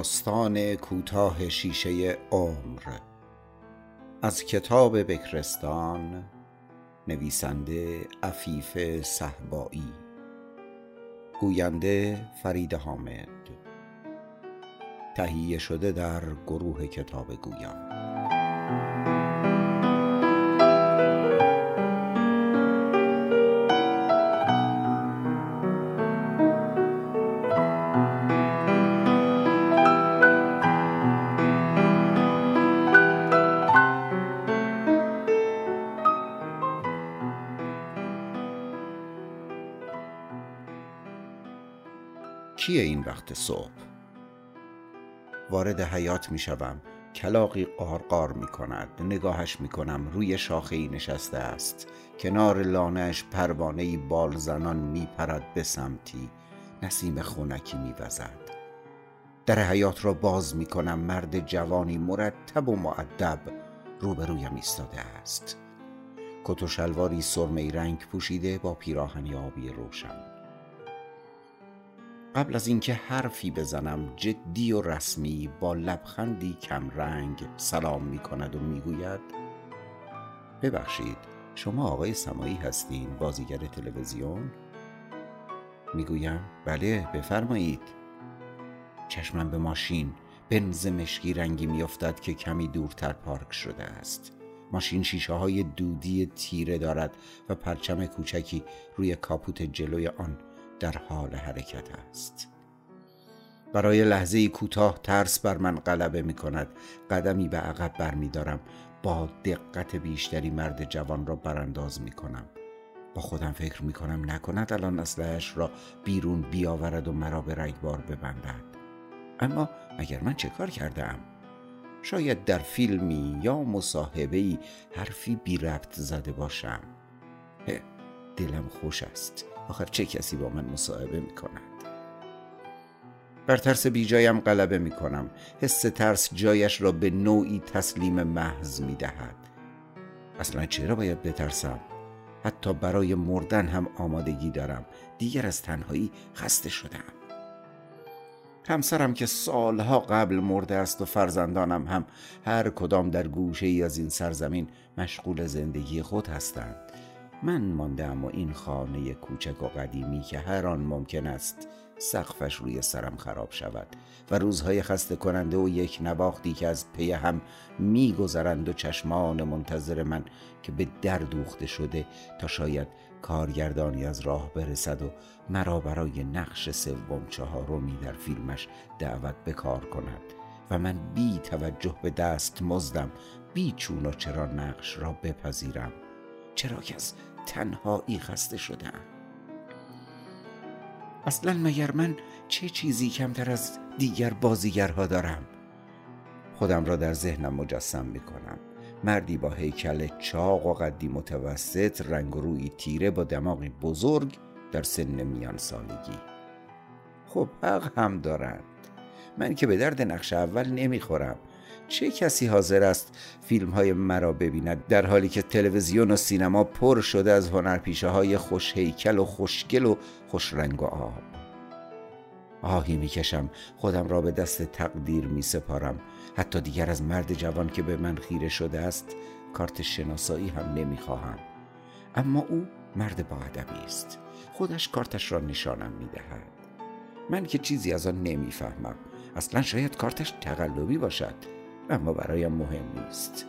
داستان کوتاه شیشه عمر. از کتاب بکرستان نویسنده عفیف صحبایی گوینده فرید حامد. تهیه شده در گروه کتاب گویان. کیه این وقت صبح؟ وارد حیات می شوم کلاقی قارقار می کند نگاهش می کنم روی شاخه ای نشسته است. کنار لانش پروانه بال زنان می پرد به سمتی نسیم خونکی می وزد در حیات را باز می کنم مرد جوانی مرتب و معدب روبرویم ایستاده است. کت و شلواری سرمه رنگ پوشیده با پیراهنی آبی روشن. قبل از اینکه حرفی بزنم جدی و رسمی با لبخندی کم رنگ سلام می کند و می گوید ببخشید شما آقای سمایی هستین بازیگر تلویزیون؟ می‌گویم بله بفرمایید چشمم به ماشین بنز مشکی رنگی میافتد که کمی دورتر پارک شده است ماشین شیشه های دودی تیره دارد و پرچم کوچکی روی کاپوت جلوی آن در حال حرکت است. برای لحظه کوتاه ترس بر من غلبه می کند قدمی به عقب برمیدارم. با دقت بیشتری مرد جوان را برانداز می کنم با خودم فکر می کنم نکند الان اسلحهاش را بیرون بیاورد و مرا به رگبار ببندد. اما مگر من چه کار کردم؟ شاید در فیلمی یا مصاحبه حرفی بی ربط زده باشم. دلم خوش است. آخر چه کسی با من مصاحبه می کند بر ترس بی جایم غلبه می کنم حس ترس جایش را به نوعی تسلیم محض می دهد اصلا چرا باید بترسم؟ حتی برای مردن هم آمادگی دارم. دیگر از تنهایی خسته شدم همسرم که سالها قبل مرده است و فرزندانم هم هر کدام در گوشه ای از این سرزمین مشغول زندگی خود هستند. من ماندم و این خانه کوچک و قدیمی که هر آن ممکن است سقفش روی سرم خراب شود و روزهای خسته کننده و یک نواختی که از پی هم میگذرند و چشمان منتظر من که به در دوخته شده تا شاید کارگردانی از راه برسد و مرا برای نقش سوم چهارمی در فیلمش دعوت به کار کند و من بی توجه به دست مزدم بی چون و چرا نقش را بپذیرم. چرا که از تنهایی خسته شدم. اصلا مگر من چه چیزی کمتر از دیگر بازیگرها دارم؟ خودم را در ذهنم مجسم می کنم مردی با هیکل چاق و قدی متوسط رنگ روی تیره با دماغی بزرگ در سن میان سالگی. خب حق هم دارند من که به درد نقش اول نمی‌خورم. چه کسی حاضر است فیلم های مرا ببیند در حالی که تلویزیون و سینما پر شده از هنرپیشه های خوش هیکل و خوشگل و خوش رنگ و آب. آهی می‌کشم خودم را به دست تقدیر می سپارم حتی دیگر از مرد جوان که به من خیره شده است کارت شناسایی هم نمی‌خواهم. اما او مرد با است. خودش کارتش را نشانم می‌دهد. من که چیزی از آن نمی‌فهمم. اصلا شاید کارتش تقلبی باشد. اما برایم مهم نیست.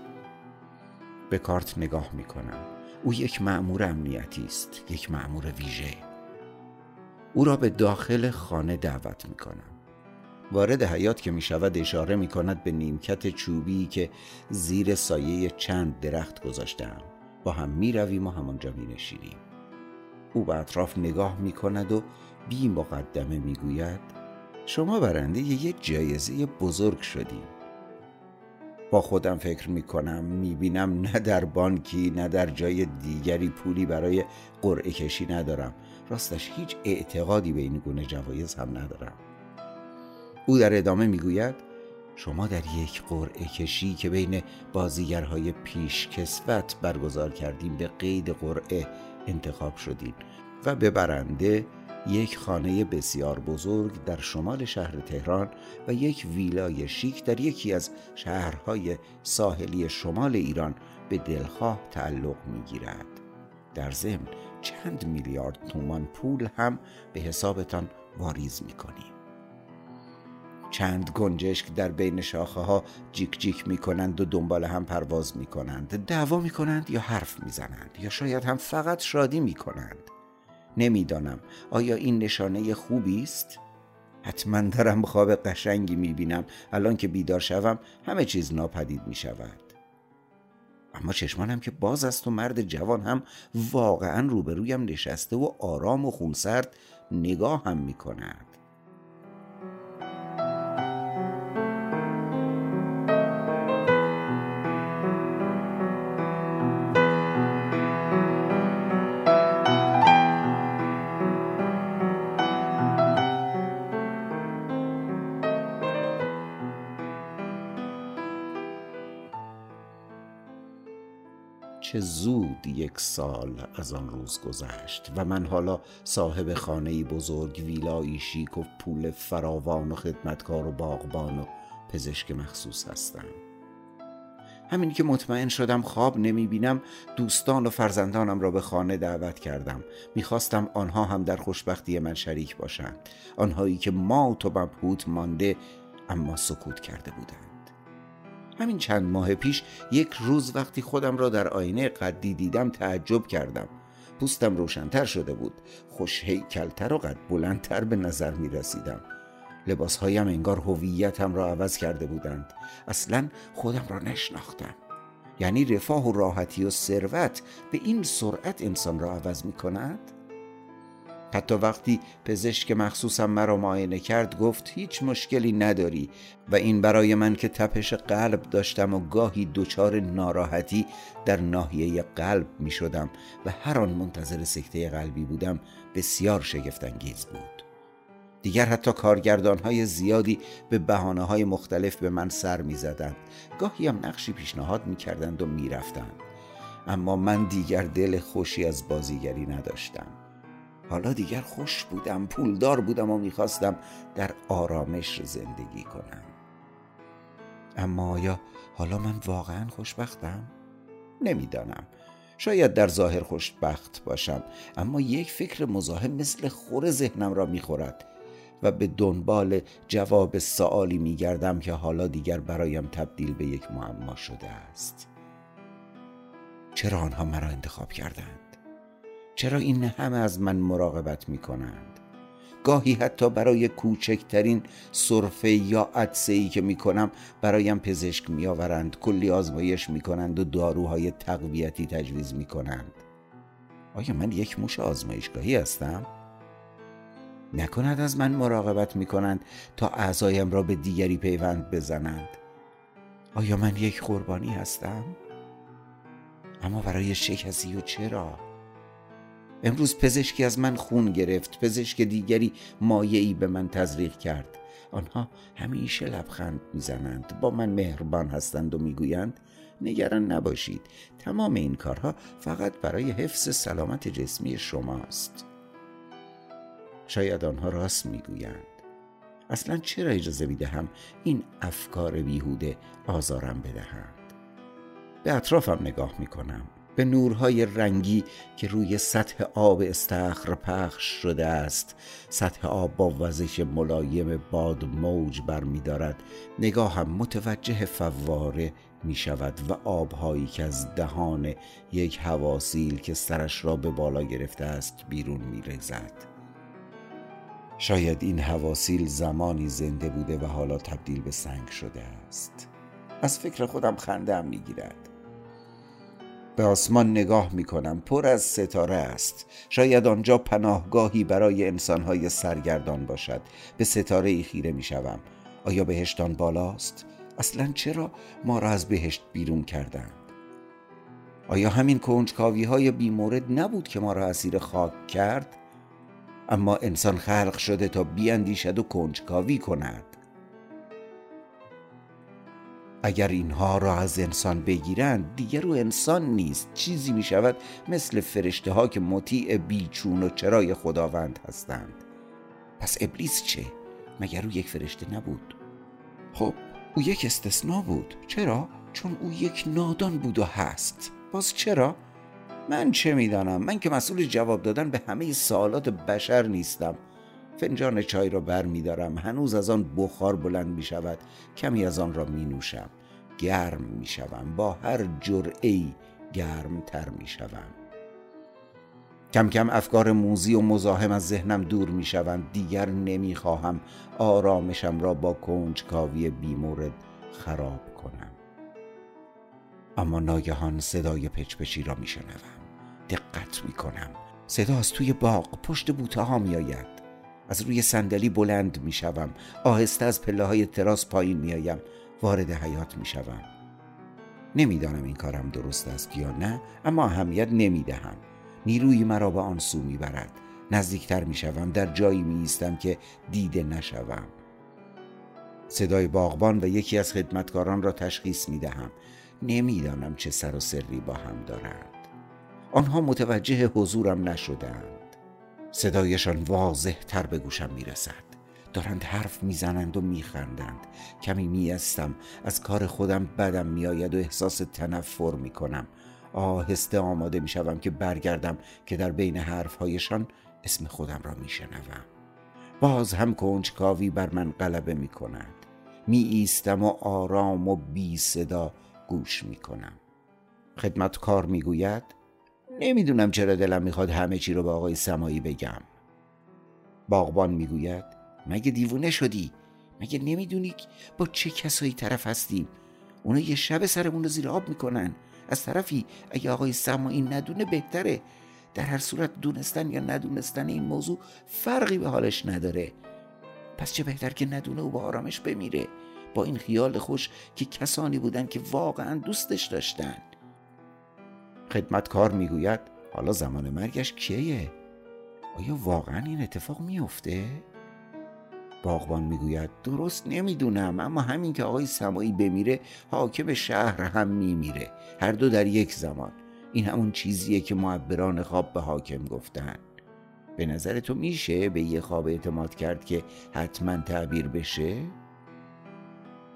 به کارت نگاه می کنم او یک معمور امنیتی است یک معمور ویژه. او را به داخل خانه دعوت می کنم وارد حیات که می شود اشاره می کند به نیمکت چوبی که زیر سایه چند درخت گذاشتم با هم می رویم و همانجا می او به اطراف نگاه می کند و بی مقدمه می گوید شما برنده یک جایزه بزرگ شدیم با خودم فکر می کنم می بینم نه در بانکی نه در جای دیگری پولی برای قرعه کشی ندارم. راستش هیچ اعتقادی به این گونه جوایز هم ندارم. او در ادامه می گوید شما در یک قرعه کشی که بین بازیگرهای پیش کسوت برگزار کردیم به قید قرعه انتخاب شدید و به برنده یک خانه بسیار بزرگ در شمال شهر تهران و یک ویلای شیک در یکی از شهرهای ساحلی شمال ایران به دلخواه تعلق می گیرد. در ضمن چند میلیارد تومان پول هم به حسابتان واریز می کنیم. چند گنجشک در بین شاخه ها جیک جیک می کنند و دنبال هم پرواز می کنند دعوا می کنند یا حرف می زنند یا شاید هم فقط شادی می کنند نمی‌دانم. آیا این نشانه خوبی است؟ حتما دارم خواب قشنگی می بینم الان که بیدار شوم همه چیز ناپدید می شود اما چشمانم که باز است و مرد جوان هم واقعا روبرویم نشسته و آرام و خونسرد نگاه هم می چه زود یک سال از آن روز گذشت و من حالا صاحب خانه بزرگ ویلایی شیک و پول فراوان و خدمتکار و باغبان و پزشک مخصوص هستم. همین که مطمئن شدم خواب نمی بینم دوستان و فرزندانم را به خانه دعوت کردم. می‌خواستم آنها هم در خوشبختی من شریک باشند. آنهایی که مات و مبهوت مانده اما سکوت کرده بودند. همین چند ماه پیش یک روز وقتی خودم را در آینه قدی دیدم تعجب کردم. پوستم روشنتر شده بود. خوش هیکلتر و قد بلندتر به نظر می رسیدم لباسهایم انگار هویتم را عوض کرده بودند. اصلا خودم را نشناختم. یعنی رفاه و راحتی و ثروت به این سرعت انسان را عوض می کند؟ حتی وقتی پزشک مخصوصم مرا معاینه کرد گفت هیچ مشکلی نداری و این برای من که تپش قلب داشتم و گاهی دچار ناراحتی در ناحیه قلب می شدم و هر آن منتظر سکته قلبی بودم بسیار شگفتانگیز بود. دیگر حتی کارگردان های زیادی به بحانه های مختلف به من سر می زدند گاهی هم نقشی پیشنهاد می کردند و می رفتند. اما من دیگر دل خوشی از بازیگری نداشتم. حالا دیگر خوش بودم پولدار بودم و می‌خواستم در آرامش زندگی کنم اما آیا حالا من واقعا خوشبختم؟ نمی‌دانم شاید در ظاهر خوشبخت باشم اما یک فکر مزاحم مثل خور ذهنم را می‌خورد و به دنبال جواب سوالی میگردم که حالا دیگر برایم تبدیل به یک معما شده است چرا آنها مرا انتخاب کردند؟ چرا این همه از من مراقبت می کنند؟ گاهی حتی برای کوچکترین صرفه یا عدسه ای که می کنم برایم پزشک می آورند کلی آزمایش می کنند و داروهای تقویتی تجویز می کنند آیا من یک موش آزمایشگاهی هستم؟ نکند از من مراقبت می کنند تا اعضایم را به دیگری پیوند بزنند آیا من یک قربانی هستم؟ اما برای چه کسی و چرا؟ امروز پزشکی از من خون گرفت پزشک دیگری مایعی به من تزریق کرد. آنها همیشه لبخند می‌زنند با من مهربان هستند و می‌گویند نگران نباشید تمام این کارها فقط برای حفظ سلامت جسمی شماست. شاید آنها راست می‌گویند. اصلا چرا اجازه می‌دهم این افکار بیهوده آزارم بدهند؟ به اطرافم نگاه می‌کنم. به نورهای رنگی که روی سطح آب استخر پخش شده است. سطح آب با وزش ملایم باد موج برمیدارد. نگاهم متوجه فواره می شود و آبهایی که از دهان یک هواسیل که سرش را به بالا گرفته است بیرون می رزد. شاید این هواسیل زمانی زنده بوده و حالا تبدیل به سنگ شده است. از فکر خودم خنده می گیرد به آسمان نگاه می کنم پر از ستاره است شاید آنجا پناهگاهی برای انسانهای سرگردان باشد به ستاره ای خیره می شوم آیا بهشتان بالاست؟ اصلا چرا ما را از بهشت بیرون کردند؟ آیا همین کنجکاوی های بیمورد نبود که ما را اسیر خاک کرد؟ اما انسان خلق شده تا بیاندیشد و کنجکاوی کند اگر اینها را از انسان بگیرند دیگر او انسان نیست چیزی می شود مثل فرشته ها که مطیع بیچون و چرای خداوند هستند پس ابلیس چه؟ مگر او یک فرشته نبود؟ خب او یک استثنا بود چرا؟ چون او یک نادان بود و هست باز چرا؟ من چه می‌دانم من که مسئول جواب دادن به همه سوالات بشر نیستم فنجان چای را بر می دارم. هنوز از آن بخار بلند می شود کمی از آن را می نوشم گرم می شوم با هر جرعی گرم تر می شوم کم کم افکار موزی و مزاحم از ذهنم دور می شوند دیگر نمی خواهم آرامشم را با کنجکاوی بیمورد خراب کنم. اما ناگهان صدای پچپچی را می شنوم دقت می کنم صدا از توی باغ پشت بوته ها می آید از روی صندلی بلند می شوم آهسته از پله های تراس پایین می آیم وارد حیات می شوم نمی‌دانم این کارم درست است یا نه اما اهمیت نمی دهم نیروی مرا به آن سو می برد نزدیکتر می شوم در جایی می ایستم که دیده نشوم. صدای باغبان و یکی از خدمتکاران را تشخیص می دهم نمی‌دانم چه سر و سری با هم دارند. آنها متوجه حضورم نشدند. صدایشان واضح تر به گوشم می‌رسد. دارند حرف می‌زنند و میخندند. کمی میستم از کار خودم بدم میآید و احساس تنفر می‌کنم. آهسته آماده می‌شوم که برگردم که در بین حرفهایشان اسم خودم را میشنوم. باز هم کنجکاوی بر من غلبه می‌کند. می ایستم و آرام و بی صدا گوش می‌کنم. خدمتکار می‌گوید نمی‌دونم چرا دلم می‌خواد همه چی رو به آقای سمایی بگم. باغبان می‌گوید مگه دیوونه شدی؟ مگه نمی‌دونی با چه کسایی طرف هستیم؟ اونا یه شب سرمون رو زیر آب می‌کنن. از طرفی اگه آقای سمایی ندونه بهتره. در هر صورت دونستن یا ندونستن این موضوع فرقی به حالش نداره. پس چه بهتر که ندونه و با آرامش بمیره؟ با این خیال خوش که کسانی بودن که واقعا دوستش داشتن. خدمتکار می‌گوید حالا زمان مرگش کیه؟ آیا واقعا این اتفاق میافته؟ باغبان می‌گوید درست نمی‌دونم اما همین که آقای سمایی بمیره حاکم شهر هم میمیره هر دو در یک زمان این همون چیزیه که معبران خواب به حاکم گفتن به نظر تو میشه به یه خواب اعتماد کرد که حتما تعبیر بشه؟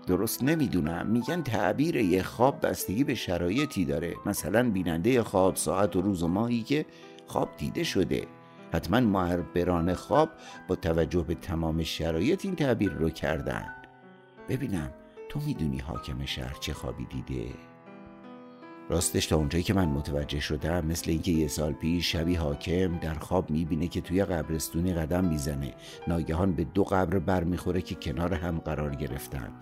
درست نمی‌دونم. میگن تعبیر یه خواب بستگی به شرایطی داره. مثلا بیننده خواب ساعت و روز و ماهی که خواب دیده شده. حتما معبران خواب با توجه به تمام شرایط این تعبیر رو کردن. ببینم تو می‌دونی حاکم شهر چه خوابی دیده؟ راستش تا اونجایی که من متوجه شدم مثل اینکه یه سال پیش شبی حاکم در خواب می‌بینه که توی قبرستونی قدم می‌زنه. ناگهان به دو قبر برمیخوره که کنار هم قرار گرفتن.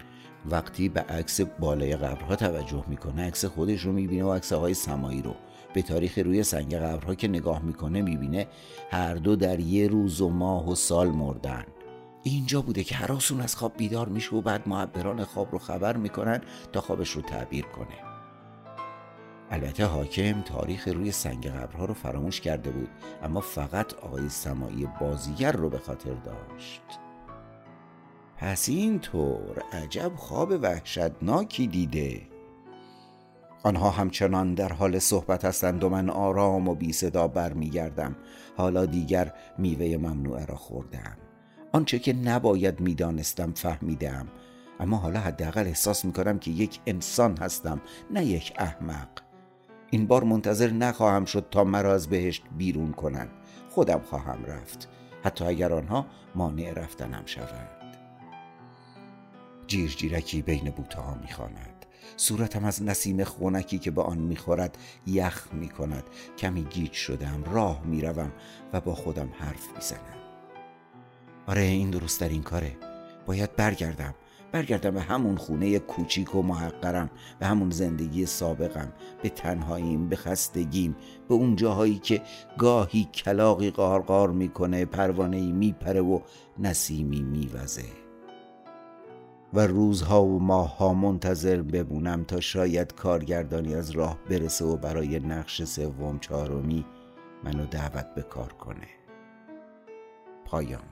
وقتی به عکس بالای قبرها توجه می‌کنه عکس خودش رو می‌بینه و عکس آقای سمایی رو به تاریخ روی سنگ قبرها که نگاه می‌کنه می‌بینه هر دو در یه روز و ماه و سال مردن. اینجا بوده که هراسون از خواب بیدار میشه و بعد معبران خواب رو خبر می‌کنن تا خوابش رو تعبیر کنه. البته حاکم تاریخ روی سنگ قبرها رو فراموش کرده بود اما فقط آقای سمایی بازیگر رو به خاطر داشت. پس اینطور عجب خواب وحشتناکی دیده. آنها همچنان در حال صحبت هستند و من آرام و بی صدا برمیگردم. حالا دیگر میوه ممنوعه را خوردم آنچه که نباید می‌دانستم فهمیدم اما حالا حداقل احساس می‌کنم که یک انسان هستم نه یک احمق. این بار منتظر نخواهم شد تا مرا از بهشت بیرون کنند. خودم خواهم رفت. حتی اگر آنها مانع رفتنم شوند. جیرجیرکی بین بوته ها می‌خواند. صورتم از نسیم خونکی که به آن می‌خورد یخ می‌کند. کمی گیج شدم راه می‌روم و با خودم حرف می‌زنم. آره این درست در این کاره. باید برگردم. برگردم به همون خونه کوچیک و محقرم به همون زندگی سابقم به تنهاییم به خستگیم به اون جاهایی که گاهی کلاقی قارقار می‌کنه پروانه میپره و نسیمی میوزه. و روزها و ماهها منتظر بمونم تا شاید کارگردانی از راه برسه و برای نقش سوم چهارمی منو دعوت به کار کنه. پایان.